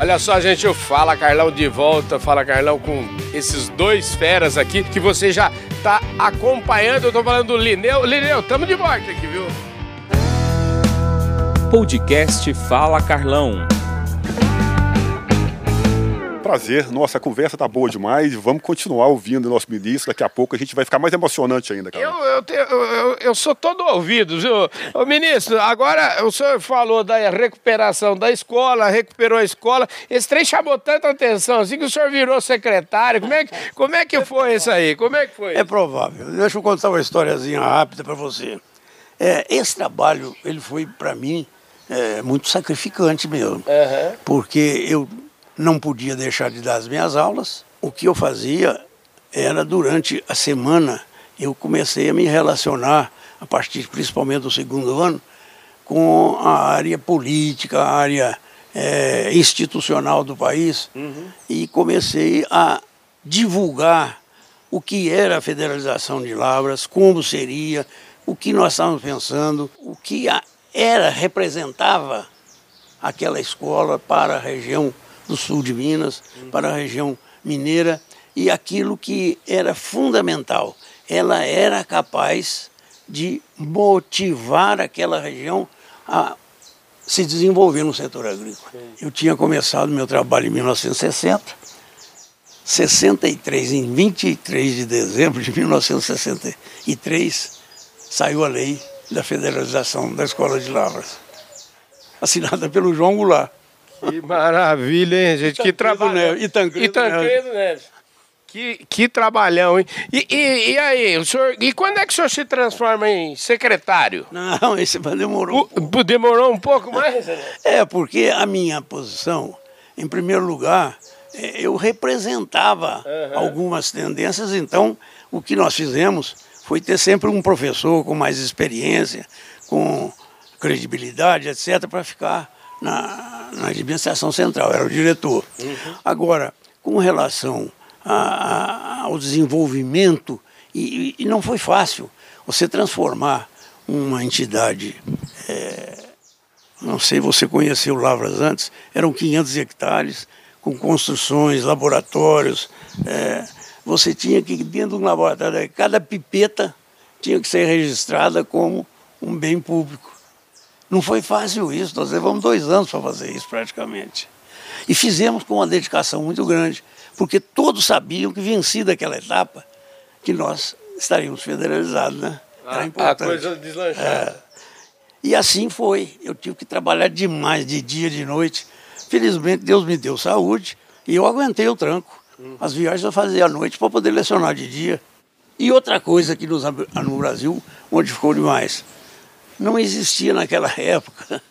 Olha só, gente, o Fala Carlão de volta. Fala Carlão com esses dois feras aqui que você já tá acompanhando. Eu tô falando do Lineu. Lineu, tamo de volta aqui, viu? Podcast Fala Carlão prazer. Nossa, a conversa tá boa demais. Vamos continuar ouvindo o nosso ministro. Daqui a pouco a gente vai ficar mais emocionante ainda, cara. Eu, eu, eu, eu sou todo ouvido, viu? Ô, ministro, agora o senhor falou da recuperação da escola, recuperou a escola. Esse trem chamou tanta atenção, assim que o senhor virou secretário. Como é que, como é que foi isso aí? Como é que foi? É provável. Deixa eu contar uma historiazinha rápida para você. É, esse trabalho, ele foi, para mim, é, muito sacrificante mesmo. Uhum. Porque eu não podia deixar de dar as minhas aulas. O que eu fazia era durante a semana eu comecei a me relacionar a partir principalmente do segundo ano com a área política, a área é, institucional do país uhum. e comecei a divulgar o que era a federalização de Lavras, como seria, o que nós estávamos pensando, o que era representava aquela escola para a região do sul de Minas, para a região mineira, e aquilo que era fundamental, ela era capaz de motivar aquela região a se desenvolver no setor agrícola. Eu tinha começado meu trabalho em 1960, 63, em 23 de dezembro de 1963, saiu a lei da federalização da Escola de Lavras, assinada pelo João Goulart. Que maravilha, hein, gente? Que trabalho. E Tancredo Neves. Que, que trabalhão, hein? E, e, e, aí, o senhor, e quando é que o senhor se transforma em secretário? Não, esse demorou. O, demorou um pouco mais? é, porque a minha posição, em primeiro lugar, é, eu representava uhum. algumas tendências, então o que nós fizemos foi ter sempre um professor com mais experiência, com credibilidade, etc., para ficar na, na administração central, era o diretor. Uhum. Agora, com relação a, a, ao desenvolvimento, e, e, não foi fácil você transformar uma entidade. É, não sei, você conheceu Lavras antes, eram 500 hectares, com construções, laboratórios. É, você tinha que, dentro de um laboratório, cada pipeta tinha que ser registrada como um bem público. Não foi fácil isso, nós levamos dois anos para fazer isso praticamente. E fizemos com uma dedicação muito grande, porque todos sabiam que vencida aquela etapa, que nós estaríamos federalizados, né? Era importante. A coisa deslanchada. É. E assim foi. Eu tive que trabalhar demais, de dia, de noite. Felizmente Deus me deu saúde e eu aguentei o tranco. Hum. As viagens eu fazia à noite para poder lecionar de dia. E outra coisa que nos, no Brasil modificou demais não existia naquela época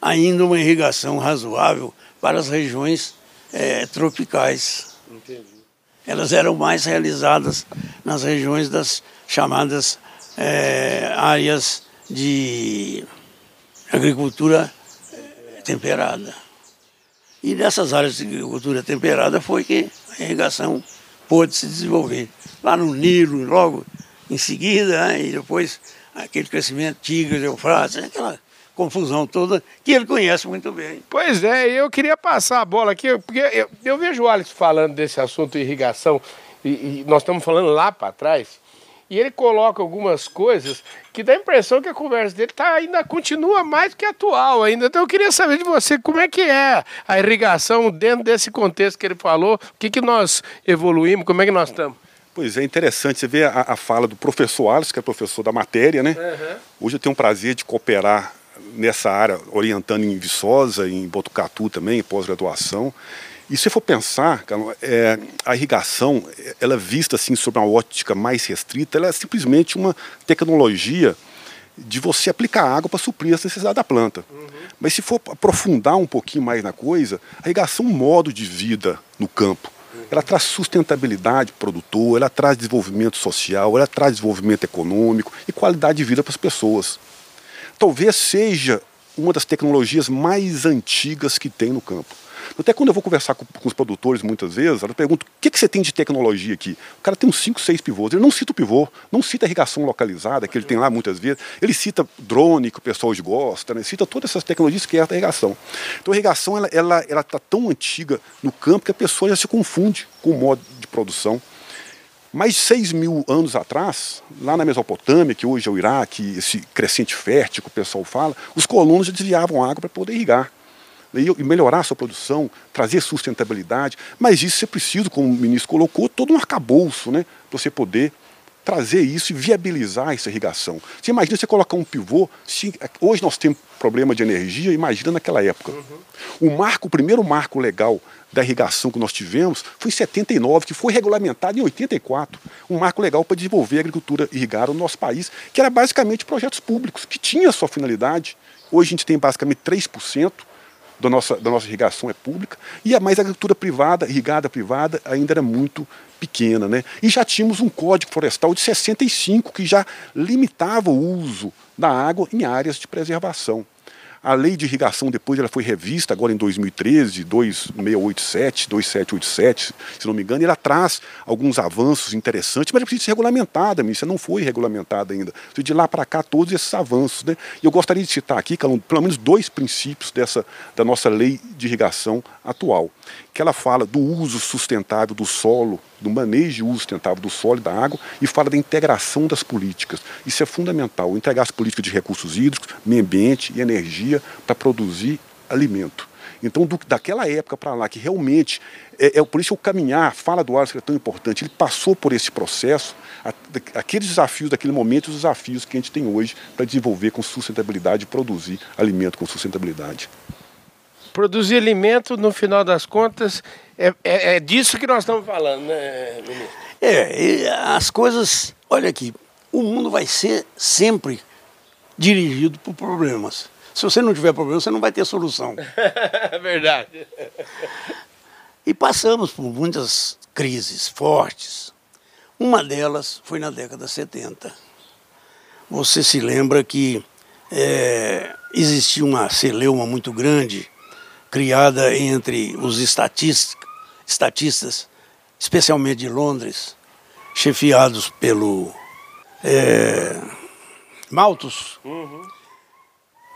ainda uma irrigação razoável para as regiões é, tropicais. Entendi. Elas eram mais realizadas nas regiões das chamadas é, áreas de agricultura é, temperada. E nessas áreas de agricultura temperada foi que a irrigação pôde se desenvolver. Lá no Nilo, logo em seguida, né, e depois aquele crescimento Tigres, Eufrates, aquela confusão toda que ele conhece muito bem. Pois é, eu queria passar a bola aqui, porque eu, eu vejo o Alex falando desse assunto irrigação, e, e nós estamos falando lá para trás, e ele coloca algumas coisas que dá a impressão que a conversa dele tá, ainda continua mais que atual ainda. Então eu queria saber de você como é que é a irrigação dentro desse contexto que ele falou, o que, que nós evoluímos, como é que nós estamos. Pois é, interessante. Você vê a, a fala do professor Alisson, que é professor da matéria, né? Uhum. Hoje eu tenho o prazer de cooperar nessa área, orientando em Viçosa, em Botucatu também, pós-graduação. E se for pensar, é, a irrigação, ela é vista assim sob uma ótica mais restrita, ela é simplesmente uma tecnologia de você aplicar água para suprir as necessidades da planta. Uhum. Mas se for aprofundar um pouquinho mais na coisa, a irrigação é um modo de vida no campo ela traz sustentabilidade o produtor, ela traz desenvolvimento social, ela traz desenvolvimento econômico e qualidade de vida para as pessoas. Talvez seja uma das tecnologias mais antigas que tem no campo. Até quando eu vou conversar com, com os produtores, muitas vezes, eu pergunto: o que, que você tem de tecnologia aqui? O cara tem uns 5, 6 pivôs. Ele não cita o pivô, não cita a irrigação localizada, que ele tem lá muitas vezes. Ele cita drone, que o pessoal hoje gosta, né? cita todas essas tecnologias que é a irrigação. Então a irrigação ela está ela, ela tá tão antiga no campo que a pessoa já se confunde com o modo de produção. Mais de 6 mil anos atrás, lá na Mesopotâmia, que hoje é o Iraque, esse crescente fértil que o pessoal fala, os colonos já desviavam água para poder irrigar e melhorar a sua produção, trazer sustentabilidade. Mas isso é preciso, como o ministro colocou, todo um arcabouço né, para você poder trazer isso e viabilizar essa irrigação. Você imagina você colocar um pivô, se, hoje nós temos problema de energia, imagina naquela época. Uhum. O marco, o primeiro marco legal da irrigação que nós tivemos foi em 79, que foi regulamentado em 84. Um marco legal para desenvolver a agricultura irrigada no nosso país, que era basicamente projetos públicos, que tinha sua finalidade. Hoje a gente tem basicamente 3% da nossa, da nossa irrigação é pública, e a mais agricultura privada, irrigada privada, ainda era muito pequena. Né? E já tínhamos um código florestal de 65 que já limitava o uso da água em áreas de preservação. A lei de irrigação depois ela foi revista agora em 2013, 2687, 2787, se não me engano, e ela traz alguns avanços interessantes, mas precisa ser regulamentada, isso não foi regulamentada ainda. De lá para cá, todos esses avanços. Né? E eu gostaria de citar aqui, pelo menos dois princípios dessa, da nossa lei de irrigação atual que ela fala do uso sustentável do solo, do manejo uso sustentável do solo e da água, e fala da integração das políticas. Isso é fundamental, integrar as políticas de recursos hídricos, meio ambiente e energia para produzir alimento. Então, do, daquela época para lá, que realmente, é, é, por isso o caminhar, fala do Alisson, é tão importante, ele passou por esse processo, a, aqueles desafios daquele momento, os desafios que a gente tem hoje para desenvolver com sustentabilidade produzir alimento com sustentabilidade. Produzir alimento, no final das contas, é, é, é disso que nós estamos falando, né, ministro? É, as coisas. Olha aqui, o mundo vai ser sempre dirigido por problemas. Se você não tiver problema, você não vai ter solução. Verdade. E passamos por muitas crises fortes. Uma delas foi na década 70. Você se lembra que é, existia uma celeuma muito grande criada entre os estatistas, especialmente de Londres, chefiados pelo é, Malthus, uhum.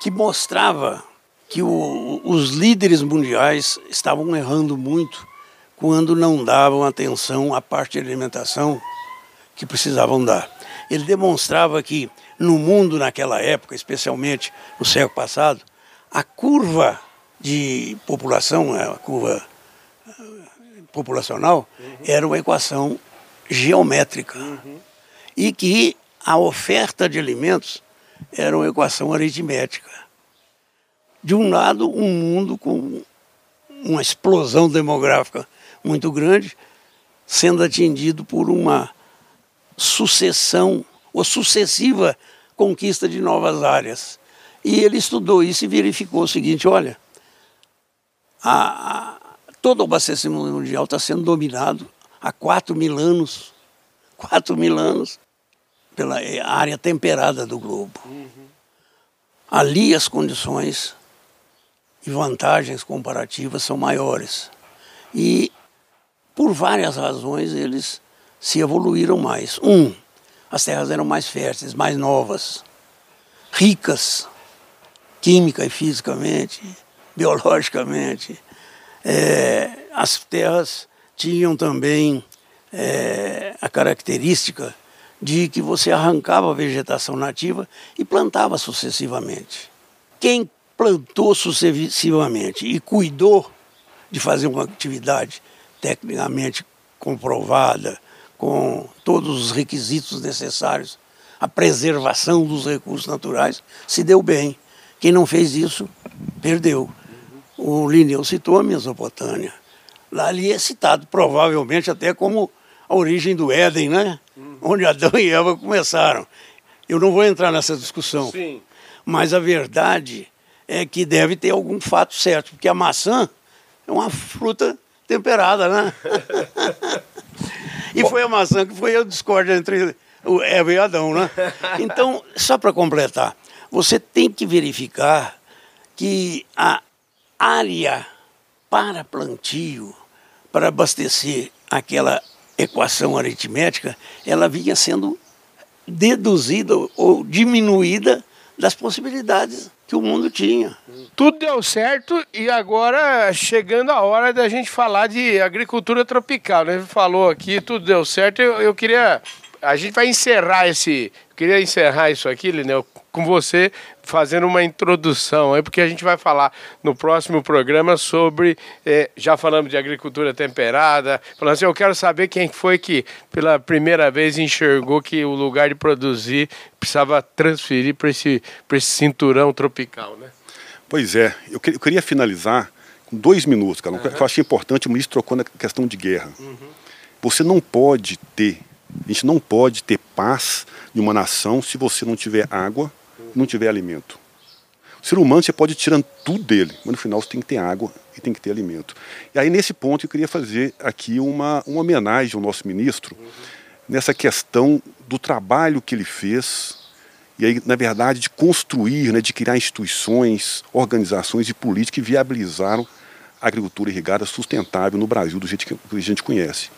que mostrava que o, os líderes mundiais estavam errando muito quando não davam atenção à parte de alimentação que precisavam dar. Ele demonstrava que no mundo naquela época, especialmente no século passado, a curva de população, a curva eh, populacional, uhum. era uma equação geométrica. Uhum. E que a oferta de alimentos era uma equação aritmética. De um lado, um mundo com uma explosão demográfica muito grande, sendo atingido por uma sucessão ou sucessiva conquista de novas áreas. E ele estudou isso e verificou o seguinte: olha, a, a, todo o abastecimento mundial está sendo dominado há 4 mil anos 4 mil anos pela é, área temperada do globo. Uhum. Ali as condições e vantagens comparativas são maiores. E por várias razões eles se evoluíram mais. Um, as terras eram mais férteis, mais novas, ricas, química e fisicamente biologicamente. É, as terras tinham também é, a característica de que você arrancava a vegetação nativa e plantava sucessivamente. Quem plantou sucessivamente e cuidou de fazer uma atividade tecnicamente comprovada, com todos os requisitos necessários à preservação dos recursos naturais, se deu bem. Quem não fez isso, perdeu. O Lineu citou a Mesopotâmia. Lá ali é citado, provavelmente até como a origem do Éden, né? Uhum. Onde Adão e Eva começaram. Eu não vou entrar nessa discussão. Sim. Mas a verdade é que deve ter algum fato certo, porque a maçã é uma fruta temperada, né? e foi a maçã que foi a discórdia entre o Eva e Adão, né? Então, só para completar, você tem que verificar que a área para plantio, para abastecer aquela equação aritmética, ela vinha sendo deduzida ou diminuída das possibilidades que o mundo tinha. Tudo deu certo e agora chegando a hora da gente falar de agricultura tropical. Né? Falou aqui, tudo deu certo. Eu, eu queria. A gente vai encerrar esse. Queria encerrar isso aqui, Lineu, com você fazendo uma introdução aí, porque a gente vai falar no próximo programa sobre. Eh, já falamos de agricultura temperada, falando assim, eu quero saber quem foi que pela primeira vez enxergou que o lugar de produzir precisava transferir para esse, esse cinturão tropical, né? Pois é, eu, que, eu queria finalizar com dois minutos, cara. Uhum. Eu achei importante, o ministro trocou na questão de guerra. Uhum. Você não pode ter, a gente não pode ter paz em uma nação se você não tiver água, não tiver alimento. O ser humano você pode ir tirando tudo dele, mas no final você tem que ter água e tem que ter alimento. E aí nesse ponto eu queria fazer aqui uma, uma homenagem ao nosso ministro uhum. nessa questão do trabalho que ele fez e aí na verdade de construir, né, de criar instituições, organizações e políticas que viabilizaram a agricultura irrigada sustentável no Brasil do jeito que a gente conhece.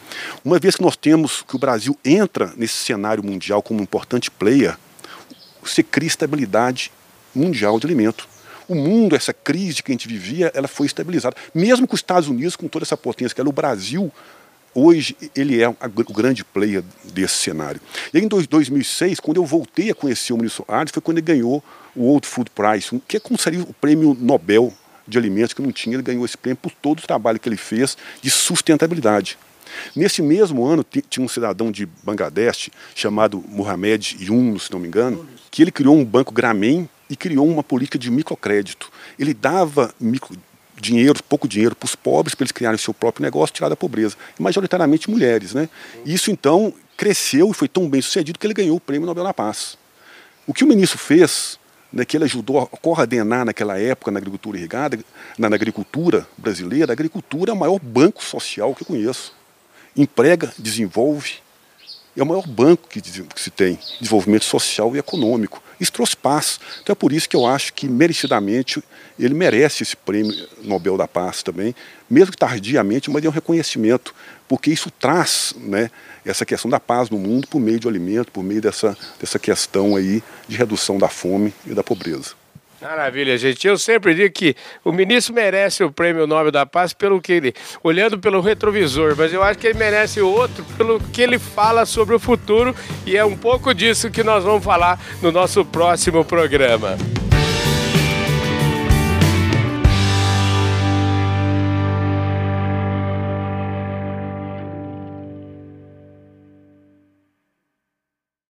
Uma vez que nós temos que o Brasil entra nesse cenário mundial como um importante player, você cria estabilidade mundial de alimento. O mundo, essa crise que a gente vivia, ela foi estabilizada. Mesmo com os Estados Unidos, com toda essa potência que era o Brasil, hoje ele é o grande player desse cenário. E em 2006, quando eu voltei a conhecer o ministro Arnes, foi quando ele ganhou o World Food Prize, que é como seria o prêmio Nobel de alimentos que não tinha, ele ganhou esse prêmio por todo o trabalho que ele fez de sustentabilidade. Nesse mesmo ano, tinha um cidadão de Bangladesh chamado Mohamed Yunus, se não me engano, que ele criou um banco Grameen e criou uma política de microcrédito. Ele dava micro, dinheiro, pouco dinheiro para os pobres, para eles criarem seu próprio negócio, tirar da pobreza. Majoritariamente mulheres. Né? Isso então cresceu e foi tão bem sucedido que ele ganhou o Prêmio Nobel da Paz. O que o ministro fez, né, que ele ajudou a coordenar naquela época na agricultura irrigada, na, na agricultura brasileira, a agricultura é o maior banco social que eu conheço emprega, desenvolve. É o maior banco que, se tem, desenvolvimento social e econômico. Isso trouxe paz. Então é por isso que eu acho que, merecidamente, ele merece esse prêmio Nobel da Paz também, mesmo que tardiamente, mas é um reconhecimento, porque isso traz né, essa questão da paz no mundo por meio de alimento, por meio dessa, dessa questão aí de redução da fome e da pobreza. Maravilha, gente. Eu sempre digo que o ministro merece o prêmio Nobel da Paz pelo que ele, olhando pelo retrovisor, mas eu acho que ele merece outro pelo que ele fala sobre o futuro e é um pouco disso que nós vamos falar no nosso próximo programa.